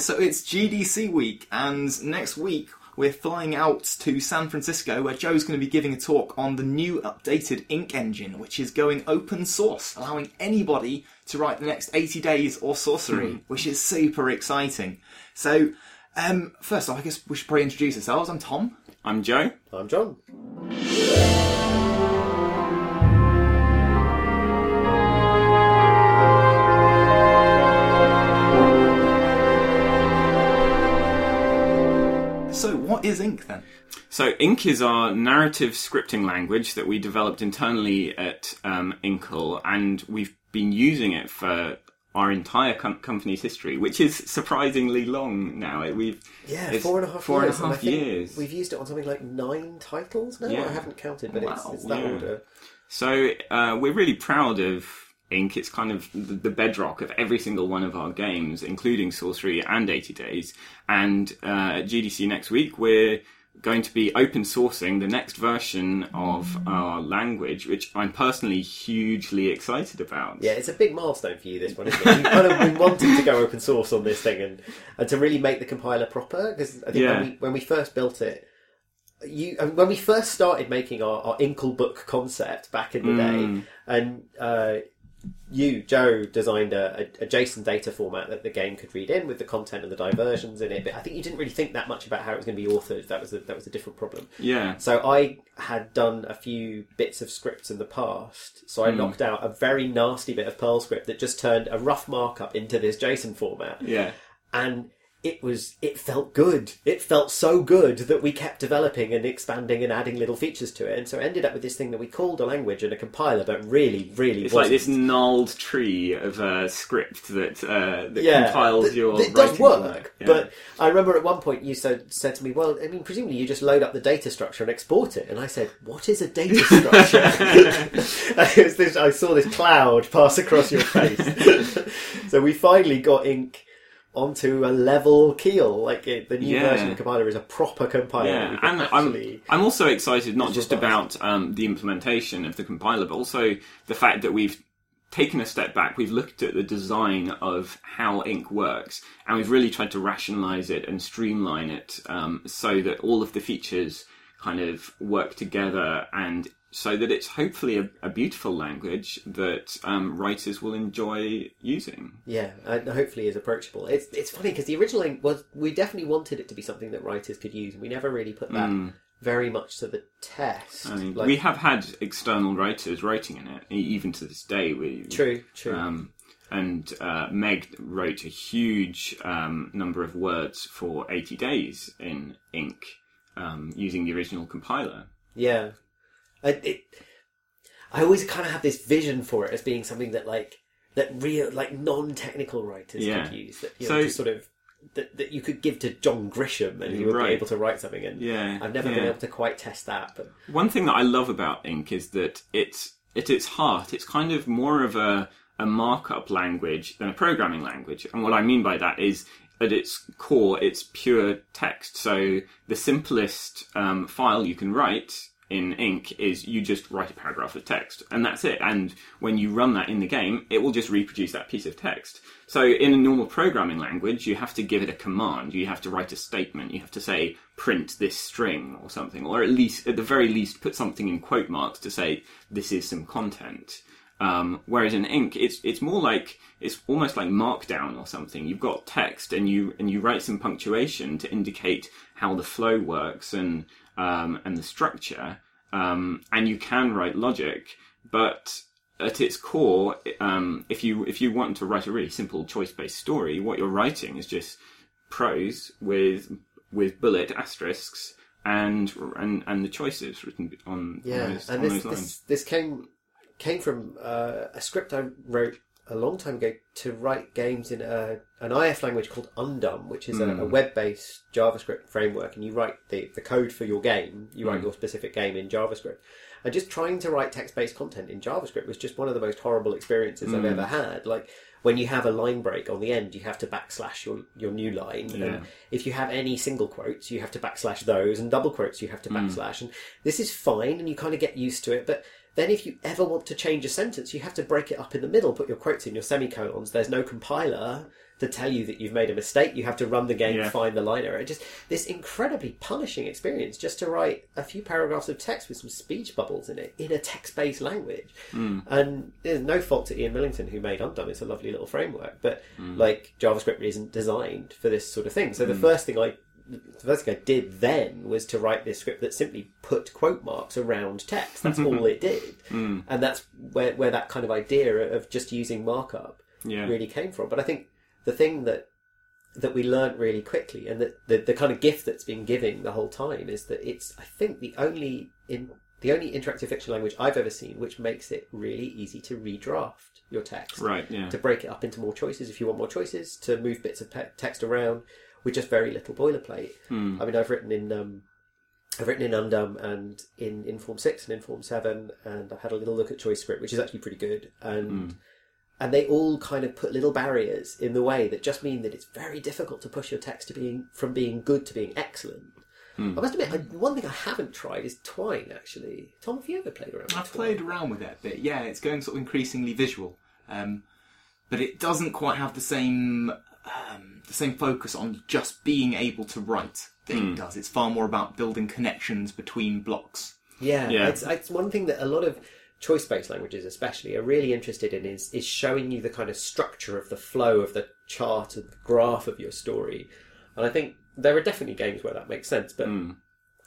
right, so it's GDC week, and next week we're flying out to San Francisco where Joe's going to be giving a talk on the new updated Ink engine, which is going open source, allowing anybody to write the next 80 days or sorcery, which is super exciting. So, um, first off, I guess we should probably introduce ourselves. I'm Tom. I'm Joe. I'm Jon. So, what is Ink then? So, Ink is our narrative scripting language that we developed internally at um, Inkle, and we've been using it for our entire com- company's history, which is surprisingly long now. We've Yeah, it's four and a half four years. and I half think years. We've used it on something like nine titles now. Yeah. I haven't counted, but it's, it's that yeah. order. So uh, we're really proud of Ink. It's kind of the, bedrock of every single one of our games, including Sorcery and 80 Days. And uh, at GDC next week, we're going to be open sourcing the next version of our language, which I'm personally hugely excited about. Yeah, it's a big milestone for you. This one, isn't it? You've kind of been wanting to go open source on this thing and, and to really make the compiler proper. Because I think Yeah. when we when we first built it, you when we first started making our, our Inkle book concept back in the day, and uh, you Joe designed a, a, JSON data format that the game could read in with the content and the diversions in it. But I think you didn't really think that much about how it was going to be authored. That was a, that was a different problem. Yeah. So I had done a few bits of scripts in the past. So I hmm. knocked out a very nasty bit of Perl script that just turned a rough markup into this JSON format. Yeah. And it was, it felt good. It felt so good that we kept developing and expanding and adding little features to it. And so it ended up with this thing that we called a language and a compiler, but really, really It's like wasn't. this gnarled tree of a script that uh, that yeah, compiles th- your. It does work, Yeah. but I remember at one point you said said to me, "Well, I mean, presumably you just load up the data structure and export it." And I said, "What is a data structure?" This- I saw this cloud pass across your face. so we finally got ink onto a level keel. Like it, the new Yeah. version of the compiler is a proper compiler. Yeah, and I'm, I'm also excited not just about um, the implementation of the compiler, but also the fact that we've taken a step back. We've looked at the design of how ink works, and we've really tried to rationalize it and streamline it um, so that all of the features kind of work together and so that it's hopefully a, a beautiful language that um, writers will enjoy using. Yeah, and hopefully is approachable. It's it's funny because the original ink was we definitely wanted it to be something that writers could use, we never really put that very much to the test. I mean, Like- we have had external writers writing in it, even to this day. We, True, true. Um, and uh, Meg wrote a huge um, number of words for 80 days in ink um, using the original compiler. yeah, I, it. I always kind of have this vision for it as being something that like that real like non-technical writers Yeah. could use that you So- just sort of that, that you could give to John Grisham and he would Right. be able to write something. And Yeah, I've never been yeah. able to quite test that, but One thing that I love about ink is that it's at its heart, it's kind of more of a, a markup language than a programming language. And what I mean by that is at its core, it's pure text. So the simplest um, file you can write in ink is you just write a paragraph of text and that's it. And when you run that in the game it will just reproduce that piece of text. So in a normal programming language you have to give it a command. You have to write a statement. You have to say print this string or something or at least at the very least put something in quote marks to say this is some content. Um, whereas in ink it's it's more like it's almost like markdown or something. You've got text and you and you write some punctuation to indicate how the flow works and um, and the structure, um, and you can write logic, but at its core, um, if you if you want to write a really simple choice based story, what you're writing is just prose with with bullet asterisks and and and the choices written on yeah. on those, and on this, this this came came from uh, a script I wrote a long time ago to write games in a, an IF language called Undum, which is a, a hmm. web-based JavaScript framework, and you write the, the code for your game. You write hmm. your specific game in JavaScript. And just trying to write text-based content in JavaScript was just one of the most horrible experiences I've hmm. ever had. Like when you have a line break on the end, you have to backslash your, your new line. Yeah. And if you have any single quotes, you have to backslash those, and double quotes, you have to backslash. And this is fine, and you kind of get used to it. But then if you ever want to change a sentence, you have to break it up in the middle, put your quotes in, your semicolons. There's no compiler to tell you that you've made a mistake. You have to run the game, Yeah. find the line error. Just this incredibly punishing experience just to write a few paragraphs of text with some speech bubbles in it in a text-based language. Hmm. And there's no fault to Ian Millington who made Undum. It's a lovely little framework, but hmm. like JavaScript isn't designed for this sort of thing. So the hmm. first thing I the first thing I did then was to write this script that simply put quote marks around text. That's all it did, hmm. and that's where where that kind of idea of just using markup Yeah. really came from. But I think the thing that that we learnt really quickly, and that the, the kind of gift that's been giving the whole time is that it's I think the only in the only interactive fiction language I've ever seen which makes it really easy to redraft your text Right. Yeah. to break it up into more choices if you want more choices, to move bits of pe- text around with just very little boilerplate. I mean, I've written in um, I've written in Undum and in Inform Six and Inform Seven, and I've had a little look at Choice Script, which is actually pretty good, and and they all kind of put little barriers in the way that just mean that it's very difficult to push your text to being from being good to being excellent. I must admit, I, one thing I haven't tried is Twine. Actually, Tom, have you ever played around? with I've Twine? played around with it a bit. Yeah, it's going sort of increasingly visual, um, but it doesn't quite have the same um, the same focus on just being able to write that it hmm. does. It's far more about building connections between blocks. Yeah, Yeah. It's, it's one thing that a lot of choice-based languages, especially, are really interested in is is showing you the kind of structure of the flow of the chart of the graph of your story. And I think there are definitely games where that makes sense, but hmm.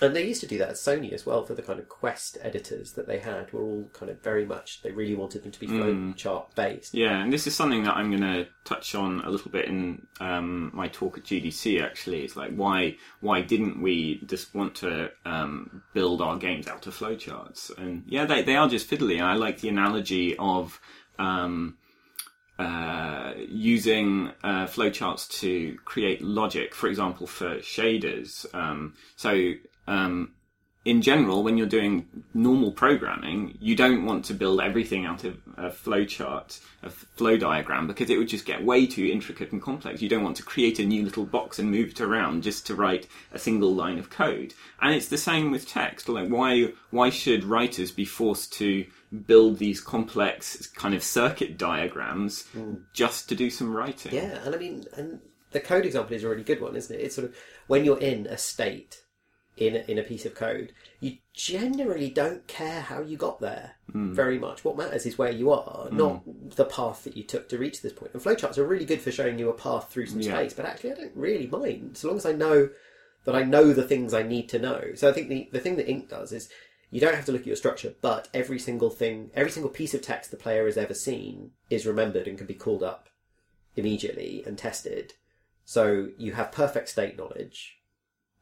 And they used to do that at Sony as well for the kind of Quest editors that they had were all kind of very much they really wanted them to be flow chart based. Yeah, and this is something that I'm going to touch on a little bit in um, my talk at GDC. Actually, it's like why why didn't we just want to um, build our games out of flowcharts? And yeah, they they are just fiddly. And I like the analogy of um, uh, using uh, flowcharts to create logic, for example, for shaders. Um, so, um, in general, when you're doing normal programming, you don't want to build everything out of a flowchart, a flow diagram, because it would just get way too intricate and complex. You don't want to create a new little box and move it around just to write a single line of code. And it's the same with text. Like, why why should writers be forced to build these complex kind of circuit diagrams just to do some writing? Yeah, and I mean, and the code example is a really good one, isn't it? It's sort of when you're in a state in a, in a piece of code, you generally don't care how you got there hmm. very much. What matters is where you are, hmm. not the path that you took to reach this point. And flowcharts are really good for showing you a path through some Yeah. space, but actually, I don't really mind so long as I know that I know the things I need to know. So I think the the thing that Ink does is. You don't have to look at your structure, but every single thing, every single piece of text the player has ever seen is remembered and can be called up immediately and tested. So you have perfect state knowledge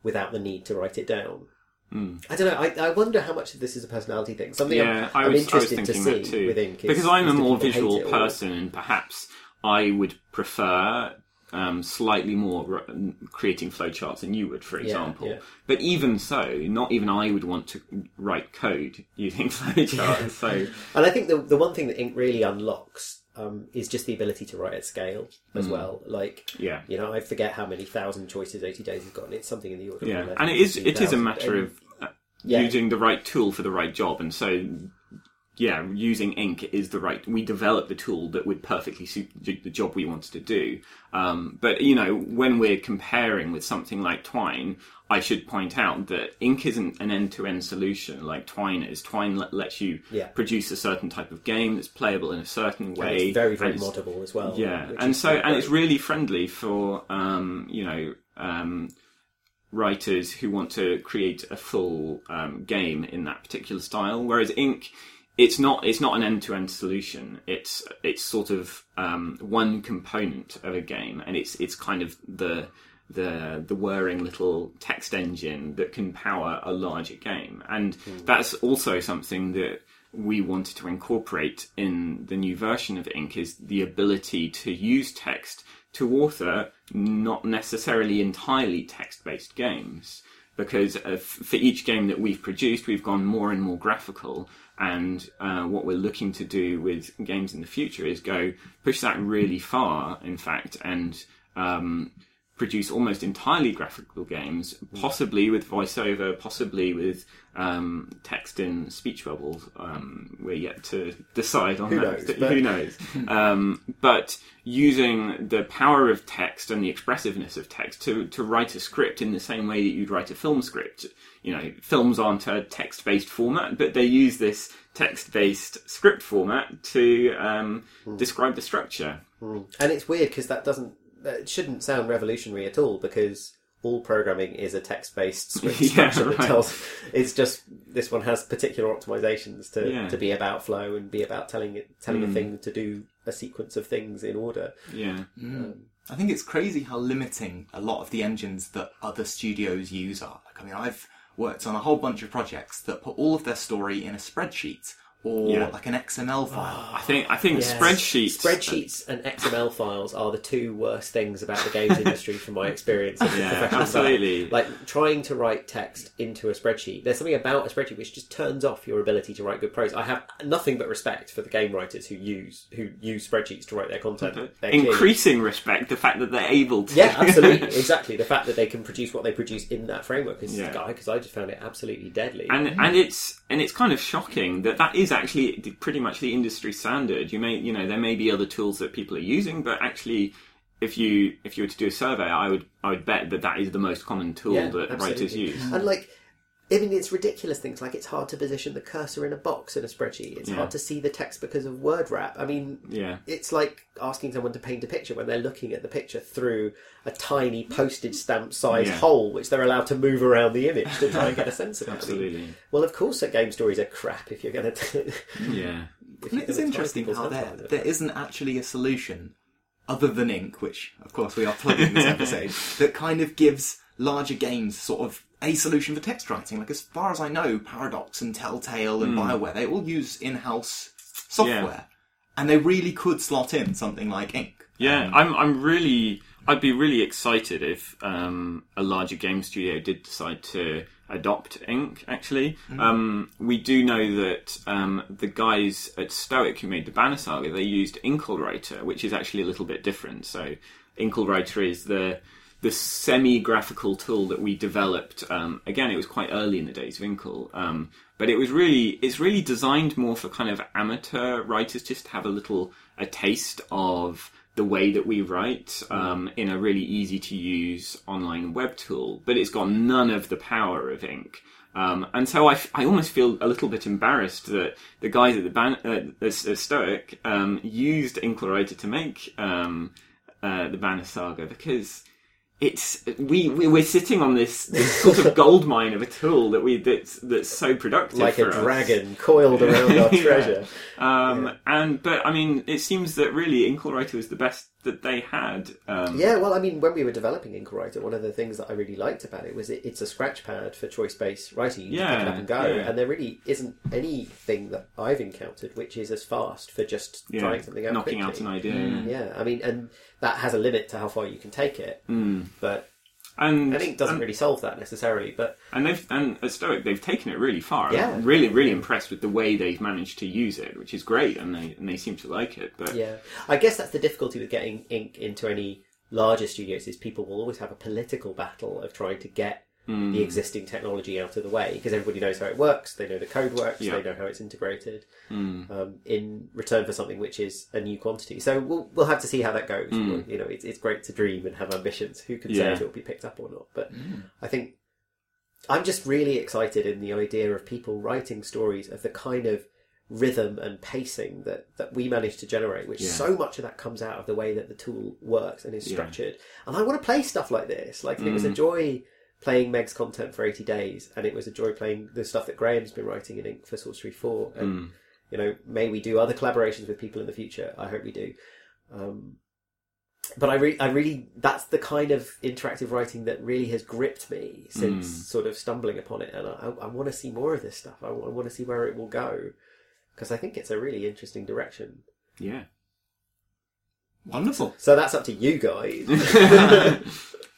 without the need to write it down. I don't know. I, I wonder how much of this is a personality thing. Something Yeah, I'm, I'm was, interested to see too. with Ink is, because I'm a more visual person, and perhaps I would prefer um, slightly more r- creating flowcharts than you would, for example. yeah. But even so, not even I would want to write code using flowcharts. so And I think the the one thing that Ink really unlocks um, is just the ability to write at scale as well. Like, Mm. yeah. you know, I forget how many thousand choices 80 Days has gotten. it's something in the order of Yeah, 11, and it is it is a matter And- of uh, Yeah. using the right tool for the right job, and so yeah, using ink is the right. We developed the tool that would perfectly suit the job we wanted to do. Um, but you know, when we're comparing with something like Twine, I should point out that ink isn't an end-to-end solution like Twine is. Twine let, lets you Yeah. produce a certain type of game that's playable in a certain way. it's very, very moddable as well. yeah, and so and it's really friendly for um, you know um, writers who want to create a full um, game in that particular style. Whereas Ink, it's not it's not an end to end solution. It's it's sort of um, one component of a game, and it's it's kind of the the the whirring little text engine that can power a larger game, and that's also something that we wanted to incorporate in the new version of Ink is the ability to use text to author not necessarily entirely text based games. Because uh, f- for each game that we've produced, we've gone more and more graphical. And uh, what we're looking to do with games in the future is go push that really far, in fact, and um, produce almost entirely graphical games, possibly with voiceover, possibly with um, text in speech bubbles. Um, we're yet to decide on Who that. knows, but- Who knows? um, but using the power of text and the expressiveness of text to, to write a script in the same way that you'd write a film script. You know, films aren't a text-based format, but they use this text-based script format to um, Hmm. describe the structure. And it's weird because that doesn't, that shouldn't sound revolutionary at all because all programming is a text-based script Yeah, structure that right. tells. It's just this one has particular optimizations to, Yeah. to be about flow and be about telling it telling a hmm. thing to do a sequence of things in order. Yeah. Hmm. Um, I think it's crazy how limiting a lot of the engines that other studios use are. Like, I mean, I've worked on a whole bunch of projects that put all of their story in a spreadsheet or Yeah. like an XML file. I think I think Yes. spreadsheets. Spreadsheets and XML files are the two worst things about the games industry from my experience. as a Yeah, professional absolutely. designer. Like trying to write text into a spreadsheet. There's something about a spreadsheet which just turns off your ability to write good prose. I have nothing but respect for the game writers who use who use spreadsheets to write their content. They're clearly- Increasing respect, the fact that they're able to. Yeah, absolutely, exactly. The fact that they can produce what they produce in that framework is Yeah. Guy because I just found it absolutely deadly. and and it's and it's kind of shocking that that is actually pretty much the industry standard. You may you know there may be other tools that people are using, but actually, if you if you were to do a survey, I would I would bet that that is the most common tool Yeah, that writers use. And like, I mean, it's ridiculous things like it's hard to position the cursor in a box in a spreadsheet. It's Yeah. hard to see the text because of word wrap. I mean, Yeah. it's like asking someone to paint a picture when they're looking at the picture through a tiny postage stamp size Yeah. hole, which they're allowed to move around the image to try and get a sense of it. I mean, Absolutely. well, of course, that game stories are crap if you're going to. Yeah. And it's interesting how there, there isn't actually a solution other than Ink, which of course we are plugging this episode, that kind of gives larger games sort of a solution for text writing. Like as far as I know, Paradox and Telltale and Bioware, they all use in-house software. And they really could slot in something like Ink. Yeah, I'm. I'm really. I'd be really excited if um, a larger game studio did decide to adopt Ink. Actually, um, we do know that um, the guys at Stoic who made the Banner Saga they used Inklewriter, which is actually a little bit different. So, Inklewriter is the the semi-graphical tool that we developed. Um, again, it was quite early in the days of Inkle, um, but it was really it's really designed more for kind of amateur writers just to have a little a taste of the way that we write um, in a really easy to use online web tool, but it's got none of the power of Ink. Um, and so I, f- I almost feel a little bit embarrassed that the guys at the ban- uh, uh, Stoic um, used Inklewriter to make um, uh, the Banner Saga because it's we, we we're sitting on this, this sort of gold mine of a tool that we that's that's so productive like a us. dragon coiled around our Yeah. treasure. Um, and but I mean, it seems that really Inklewriter was the best that they had. Um, Yeah, well, I mean, when we were developing Inkwriter, one of the things that I really liked about it was it, it's a scratch pad for choice-based writing. You just pick it Yeah, up and go, yeah. and there really isn't anything that I've encountered which is as fast for just yeah, trying something out knocking quickly. out an idea. Yeah, I mean, and that has a limit to how far you can take it, Mm. but And I think it doesn't and, really solve that necessarily. But and they've and at Stoic they've taken it really far. Yeah. I'm really really impressed with the way they've managed to use it, which is great, and they and they seem to like it. But yeah, I guess that's the difficulty with getting ink into any larger studios is people will always have a political battle of trying to get Mm. the existing technology out of the way because everybody knows how it works, they know the code works, Yeah. they know how it's integrated. Mm. Um, in return for something which is a new quantity, so we'll we'll have to see how that goes. Mm. You know, it's it's great to dream and have ambitions. Who can say if it will be picked up or not? But I think I'm just really excited in the idea of people writing stories of the kind of rhythm and pacing that, that we manage to generate, which Yeah. so much of that comes out of the way that the tool works and is Yeah. structured. And I want to play stuff like this. Like it was a Mm. joy playing Meg's content for 80 days, and it was a joy playing the stuff that Graham's been writing in Ink for Sorcery 4. And, Mm. you know, may we do other collaborations with people in the future. I hope we do. Um, but I, re- I really, that's the kind of interactive writing that really has gripped me since Mm. sort of stumbling upon it. And I, I want to see more of this stuff. I, want to see where it will go because I think it's a really interesting direction. yeah. Wonderful. So that's up to you guys.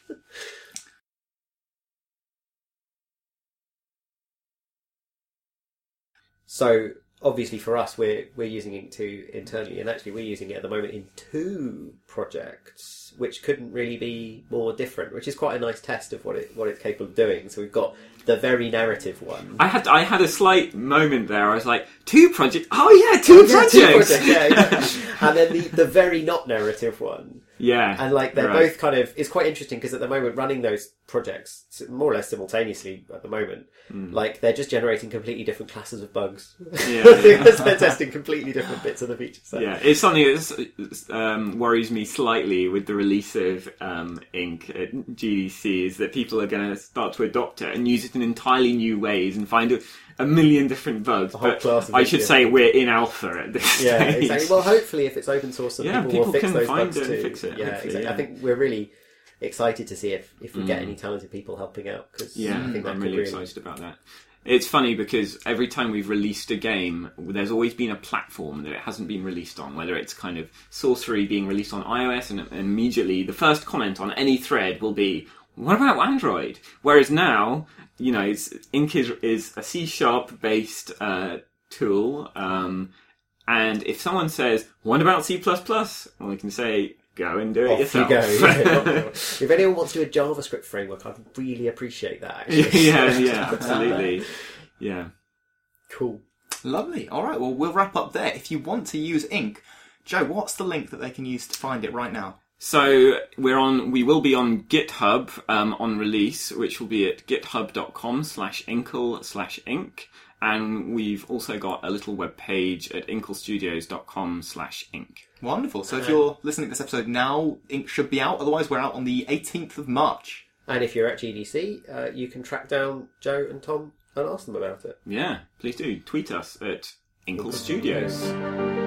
so obviously for us, we're we're using Ink two internally, and actually we're using it at the moment in two projects, which couldn't really be more different. Which is quite a nice test of what it what it's capable of doing. So we've got the very narrative one. I had I had a slight moment there. I was like, two projects. Oh yeah, two Yeah, projects. two projects, yeah, exactly. and then the, the very not narrative one. Yeah, And like they're right. both kind of it's quite interesting because at the moment running those projects more or less simultaneously at the moment, like they're just generating completely different classes of bugs. Yeah, yeah. because they're testing completely different bits of the feature set. Yeah, it's something that um, worries me slightly with the release of um, Ink at GDC is that people are going to start to adopt it and use it in entirely new ways and find a, a million different bugs. whole But class of I should say we're in alpha at this Yeah, stage. exactly. Well, hopefully, if it's open source, Yeah, people, people will fix can those find bugs it and too. fix it, Yeah, exactly. yeah. I think we're really excited to see if, if we get any talented people helping out because Mm. Yeah, I think I'm could really excited about that. It's funny because every time we've released a game, there's always been a platform that it hasn't been released on. Whether it's kind of Sorcery being released on iOS, and immediately the first comment on any thread will be, "What about Android?" Whereas now, you know, it's, Ink is, is a C sharp based uh, tool, um, and if someone says, "What about C++?" well, we can say, "Go and do it Off yourself." you go. yeah. if anyone wants to do a JavaScript framework, I'd really appreciate that. Actually. yeah, yeah, absolutely. Yeah. cool. Lovely. All right. Well, we'll wrap up there. If you want to use Ink, Joe, what's the link that they can use to find it right now? So we're on. We will be on GitHub um, on release, which will be at github.com slash inkle slash ink, and we've also got a little web page at inklestudios.com slash ink. Wonderful. So if you're listening to this episode now, Ink should be out. Otherwise, we're out on the 18th of March. And if you're at GDC, uh, you can track down Joe and Tom and ask them about it. Yeah, please do tweet us at Inkle Studios.